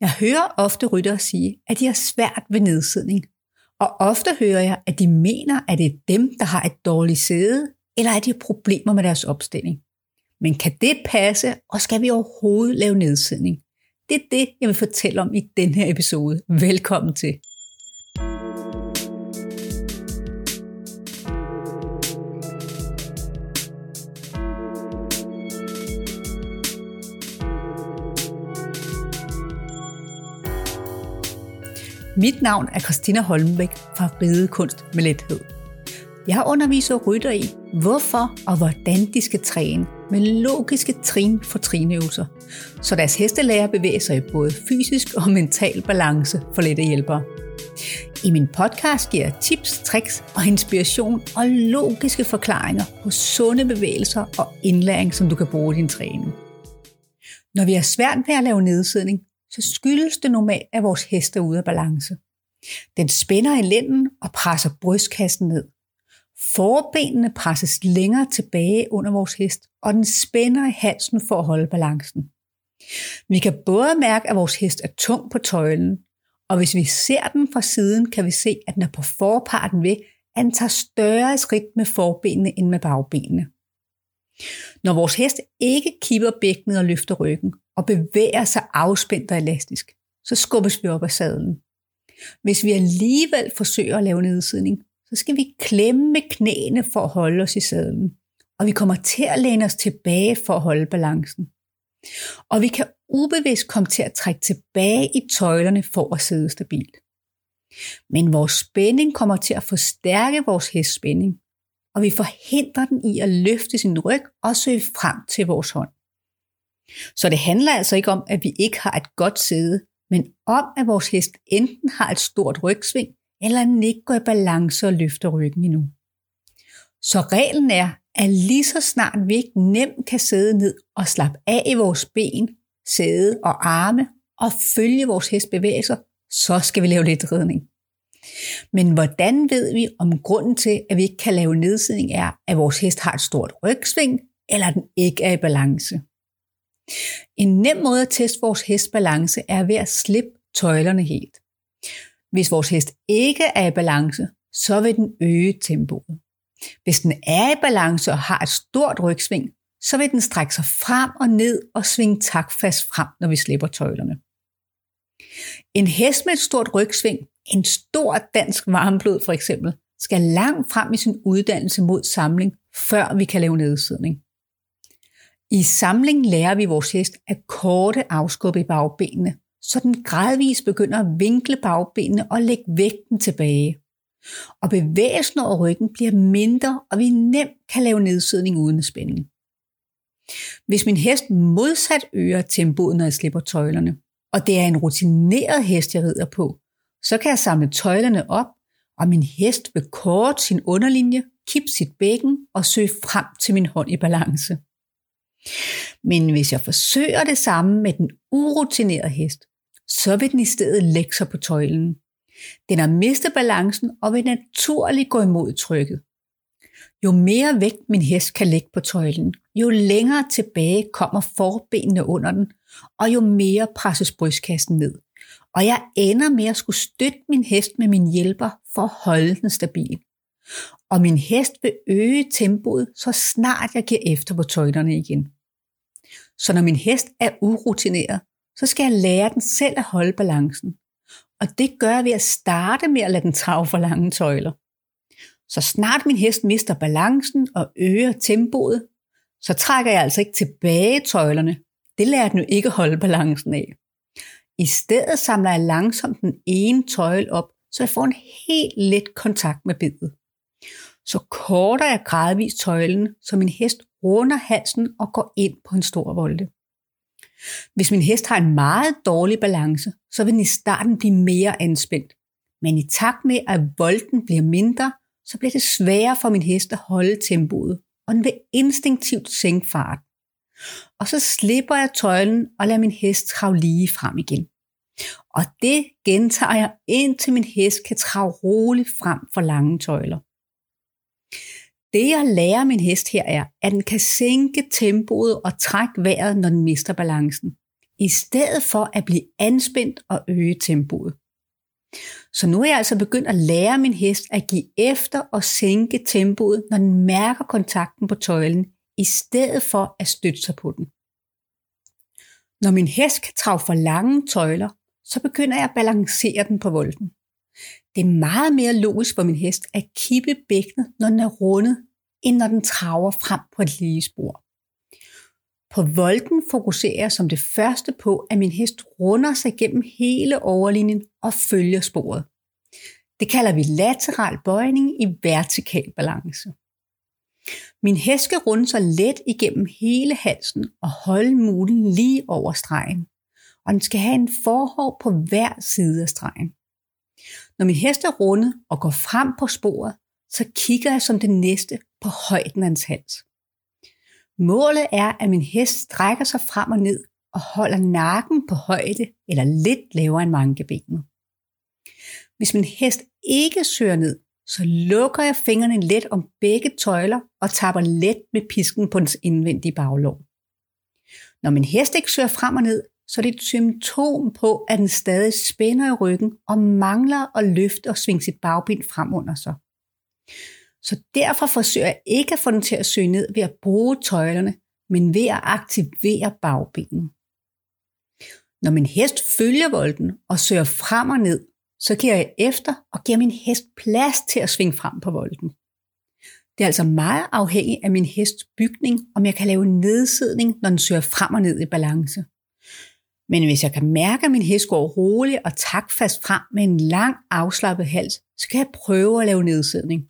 Jeg hører ofte ryttere sige, at de har svært ved nedsidning. Og ofte hører jeg, at de mener, at det er dem, der har et dårligt sæde, eller at de har problemer med deres opstilling. Men kan det passe, og skal vi overhovedet lave nedsidning? Det er det, jeg vil fortælle om i den her episode. Velkommen til. Mit navn er Christina Holmbæk fra Ridekunst med Lethed. Jeg underviser rytter i, hvorfor og hvordan de skal træne med logiske trin for trinøvelser, så deres heste lærer bevæge sig i både fysisk og mental balance for lette hjælpere. I min podcast giver jeg tips, tricks og inspiration og logiske forklaringer på sunde bevægelser og indlæring, som du kan bruge i din træning. Når vi har svært ved at lave nedsidning, så skyldes det normalt, at vores hest er ude af balance. Den spænder i lænden og presser brystkassen ned. Forbenene presses længere tilbage under vores hest, og den spænder i halsen for at holde balancen. Vi kan både mærke, at vores hest er tung på tøjlen, og hvis vi ser den fra siden, kan vi se, at den er på forparten ved, at den tager større skridt med forbenene end med bagbenene. Når vores hest ikke kipper bækkenet og løfter ryggen, og bevæger sig afspændt og elastisk, så skubbes vi op af sadlen. Hvis vi alligevel forsøger at lave nedsidning, så skal vi klemme knæene for at holde os i sadlen. Og vi kommer til at læne os tilbage for at holde balancen. Og vi kan ubevidst komme til at trække tilbage i tøjlerne for at sidde stabilt. Men vores spænding kommer til at forstærke vores hestspænding, og vi forhindrer den i at løfte sin ryg og søge frem til vores hånd. Så det handler altså ikke om, at vi ikke har et godt sæde, men om, at vores hest enten har et stort rygsving, eller den ikke går i balance og løfter ryggen endnu. Så reglen er, at lige så snart vi ikke nemt kan sidde ned og slappe af i vores ben, sæde og arme og følge vores hest bevægelser, så skal vi lave lidt ridning. Men hvordan ved vi, om grunden til, at vi ikke kan lave nedsidning er, at vores hest har et stort rygsving, eller den ikke er i balance? En nem måde at teste vores hest balance er ved at slippe tøjlerne helt. Hvis vores hest ikke er i balance, så vil den øge tempoet. Hvis den er i balance og har et stort rygsving, så vil den strække sig frem og ned og svinge takfast frem, når vi slipper tøjlerne. En hest med et stort rygsving, en stor dansk varmblod for eksempel, skal langt frem i sin uddannelse mod samling, før vi kan lave nedsidning. I samling lærer vi vores hest at korte afskubbe i bagbenene, så den gradvist begynder at vinkle bagbenene og lægge vægten tilbage. Og bevægelsen over ryggen bliver mindre, og vi nemt kan lave nedsidning uden spænding. Hvis min hest modsat øger tempoet, når jeg slipper tøjlerne, og det er en rutineret hest, jeg rider på, så kan jeg samle tøjlerne op, og min hest vil korte sin underlinje, kippe sit bækken og søge frem til min hånd i balance. Men hvis jeg forsøger det samme med den urutinerede hest, så vil den i stedet lægge sig på tøjlen. Den har mistet balancen og vil naturligt gå imod trykket. Jo mere vægt min hest kan lægge på tøjlen, jo længere tilbage kommer forbenene under den, og jo mere presses brystkassen ned. Og jeg ender med at skulle støtte min hest med min hjælper for at holde den stabil. Og min hest vil øge tempoet, så snart jeg giver efter på tøjlerne igen. Så når min hest er urutineret, så skal jeg lære den selv at holde balancen. Og det gør jeg ved at starte med at lade den trage for lange tøjler. Så snart min hest mister balancen og øger tempoet, så trækker jeg altså ikke tilbage tøjlerne. Det lærer den jo ikke at holde balancen af. I stedet samler jeg langsomt den ene tøjle op, så jeg får en helt let kontakt med bedet. Så korter jeg gradvist tøjlen, så min hest runder halsen og går ind på en stor volde. Hvis min hest har en meget dårlig balance, så vil den i starten blive mere anspændt. Men i takt med, at volden bliver mindre, så bliver det sværere for min hest at holde tempoet, og den vil instinktivt sænke fart. Og så slipper jeg tøjlen og lader min hest trave lige frem igen. Og det gentager jeg, indtil min hest kan trave roligt frem for lange tøjler. Det jeg lærer min hest her er, at den kan sænke tempoet og trække vejret, når den mister balancen. i stedet for at blive anspændt og øge tempoet. Så nu er jeg altså begyndt at lære min hest at give efter og sænke tempoet, når den mærker kontakten på tøjlen, i stedet for at støtte sig på den. Når min hest kan trage for lange tøjler, så begynder jeg at balancere den på volden. Det er meget mere logisk for min hest at kippe bækkenet, når den er rundet, end når den traver frem på et lige spor. På volden fokuserer jeg som det første på, at min hest runder sig gennem hele overlinjen og følger sporet. Det kalder vi lateral bøjning i vertikal balance. Min hest skal runde sig let igennem hele halsen og holde mulen lige over stregen. Og den skal have en forhov på hver side af stregen. Når min hest er rundet og går frem på sporet, så kigger jeg som det næste på højden af hans hals. Målet er, at min hest strækker sig frem og ned og holder nakken på højde eller lidt lavere end mankebenet. Hvis min hest ikke søger ned, så lukker jeg fingrene let om begge tøjler og tapper let med pisken på dens indvendige baglov. Når min hest ikke søger frem og ned, så er det et symptom på, at den stadig spænder i ryggen og mangler at løfte og svinge sit bagben frem under sig. Så derfor forsøger jeg ikke at få den til at søge ned ved at bruge tøjlerne, men ved at aktivere bagbenen. Når min hest følger volden og søger frem og ned, så giver jeg efter og giver min hest plads til at svinge frem på volden. Det er altså meget afhængigt af min hests bygning, om jeg kan lave nedsidning, når den søger frem og ned i balance. Men hvis jeg kan mærke, at min hest går roligt og takfast frem med en lang afslappet hals, så kan jeg prøve at lave nedsidning.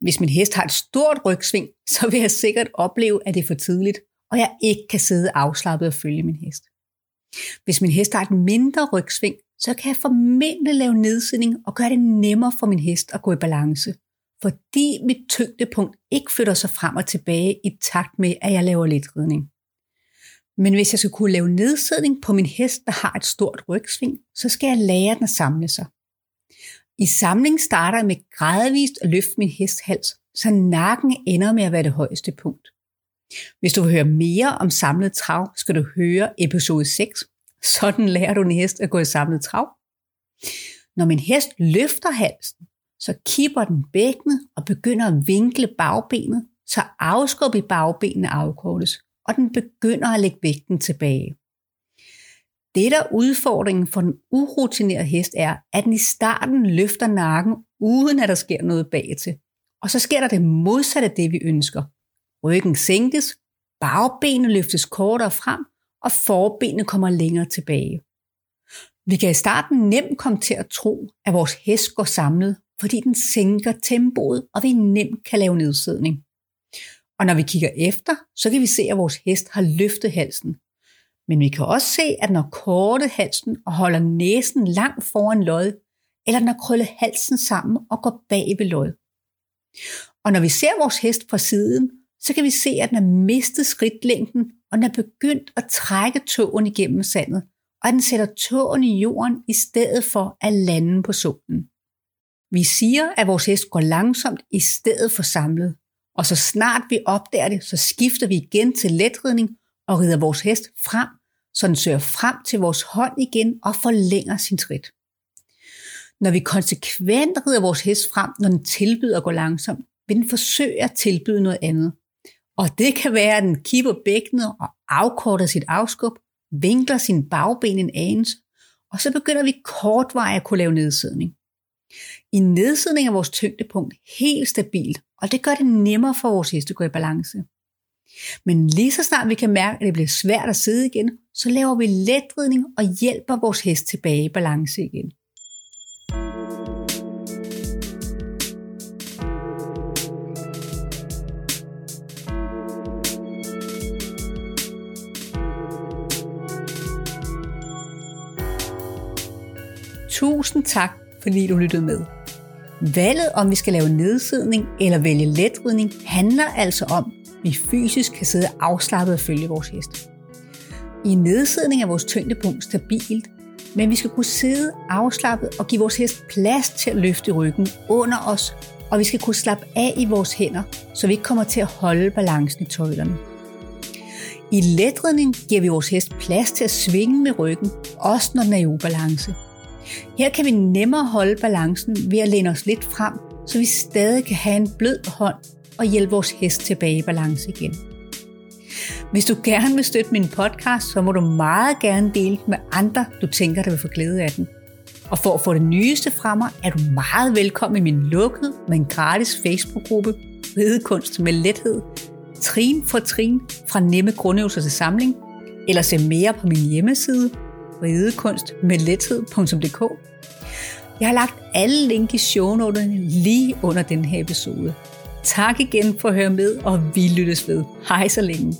Hvis min hest har et stort rygsving, så vil jeg sikkert opleve, at det er for tidligt, og jeg ikke kan sidde afslappet og følge min hest. Hvis min hest har et mindre rygsving, så kan jeg formentlig lave nedsidning og gøre det nemmere for min hest at gå i balance, fordi mit tyngdepunkt ikke flytter sig frem og tilbage i takt med, at jeg laver lidt ridning. Men hvis jeg skal kunne lave nedsidning på min hest, der har et stort rygsving, så skal jeg lære den at samle sig. I samling starter jeg med gradvist at løfte min hest hals, så nakken ender med at være det højeste punkt. Hvis du vil høre mere om samlet trav, skal du høre episode 6. Sådan lærer du en hest at gå i samlet trav. Når min hest løfter halsen, så kipper den bækkenet og begynder at vinkle bagbenet, så afskub i bagbenene afkortes, og den begynder at lægge vægten tilbage. Det, der udfordringen for den urutinerede hest er, at den i starten løfter nakken, uden at der sker noget bag til. Og så sker der det modsatte af det, vi ønsker. Ryggen sænkes, bagbenet løftes kortere frem, og forbenene kommer længere tilbage. Vi kan i starten nemt komme til at tro, at vores hest går samlet, fordi den sænker tempoet, og vi nemt kan lave nedsidning. Og når vi kigger efter, så kan vi se, at vores hest har løftet halsen, men vi kan også se, at når korte kortet halsen og holder næsen langt foran lod, eller når krøllet halsen sammen og går bag ved lod. Og når vi ser vores hest fra siden, så kan vi se, at den har mistet skridtlængden, og den er begyndt at trække tåen igennem sandet, og at den sætter tåen i jorden i stedet for at lande på solen. Vi siger, at vores hest går langsomt i stedet for samlet, og så snart vi opdager det, så skifter vi igen til letridning og rider vores hest frem så den søger frem til vores hånd igen og forlænger sin skridt. Når vi konsekvent rider vores hest frem, når den tilbyder at gå langsomt, vil den forsøge at tilbyde noget andet. Og det kan være, at den kipper bækkenet og afkorter sit afskub, vinkler sin bagben en anelse, og så begynder vi kortvarigt at kunne lave nedsidning. I nedsidning er vores tyngdepunkt helt stabilt, og det gør det nemmere for vores heste at gå i balance. Men lige så snart vi kan mærke, at det bliver svært at sidde igen, så laver vi letridning og hjælper vores hest tilbage i balance igen. Tusind tak, fordi du lyttede med. Valget om vi skal lave nedsidning eller vælge letridning handler altså om, vi fysisk kan sidde afslappet og følge vores hest. I nedsidning er vores tyngdepunkt stabilt, men vi skal kunne sidde afslappet og give vores hest plads til at løfte ryggen under os, og vi skal kunne slappe af i vores hænder, så vi ikke kommer til at holde balancen i tøjlerne. I letredning giver vi vores hest plads til at svinge med ryggen, også når den er i ubalance. Her kan vi nemmere holde balancen ved at læne os lidt frem, så vi stadig kan have en blød hånd og hjælpe vores hest tilbage i balance igen. Hvis du gerne vil støtte min podcast, så må du meget gerne dele den med andre, du tænker, der vil få glæde af den. Og for at få det nyeste fra mig, er du meget velkommen i min lukkede, men gratis Facebook-gruppe Ridekunst med lethed, trin for trin fra nemme grundøvelser til samling, eller se mere på min hjemmeside, ridekunstmedlethed.dk. Jeg har lagt alle link i shownoterne lige under den her episode. Tak igen for at høre med, og vi lyttes ved. Hej så længe.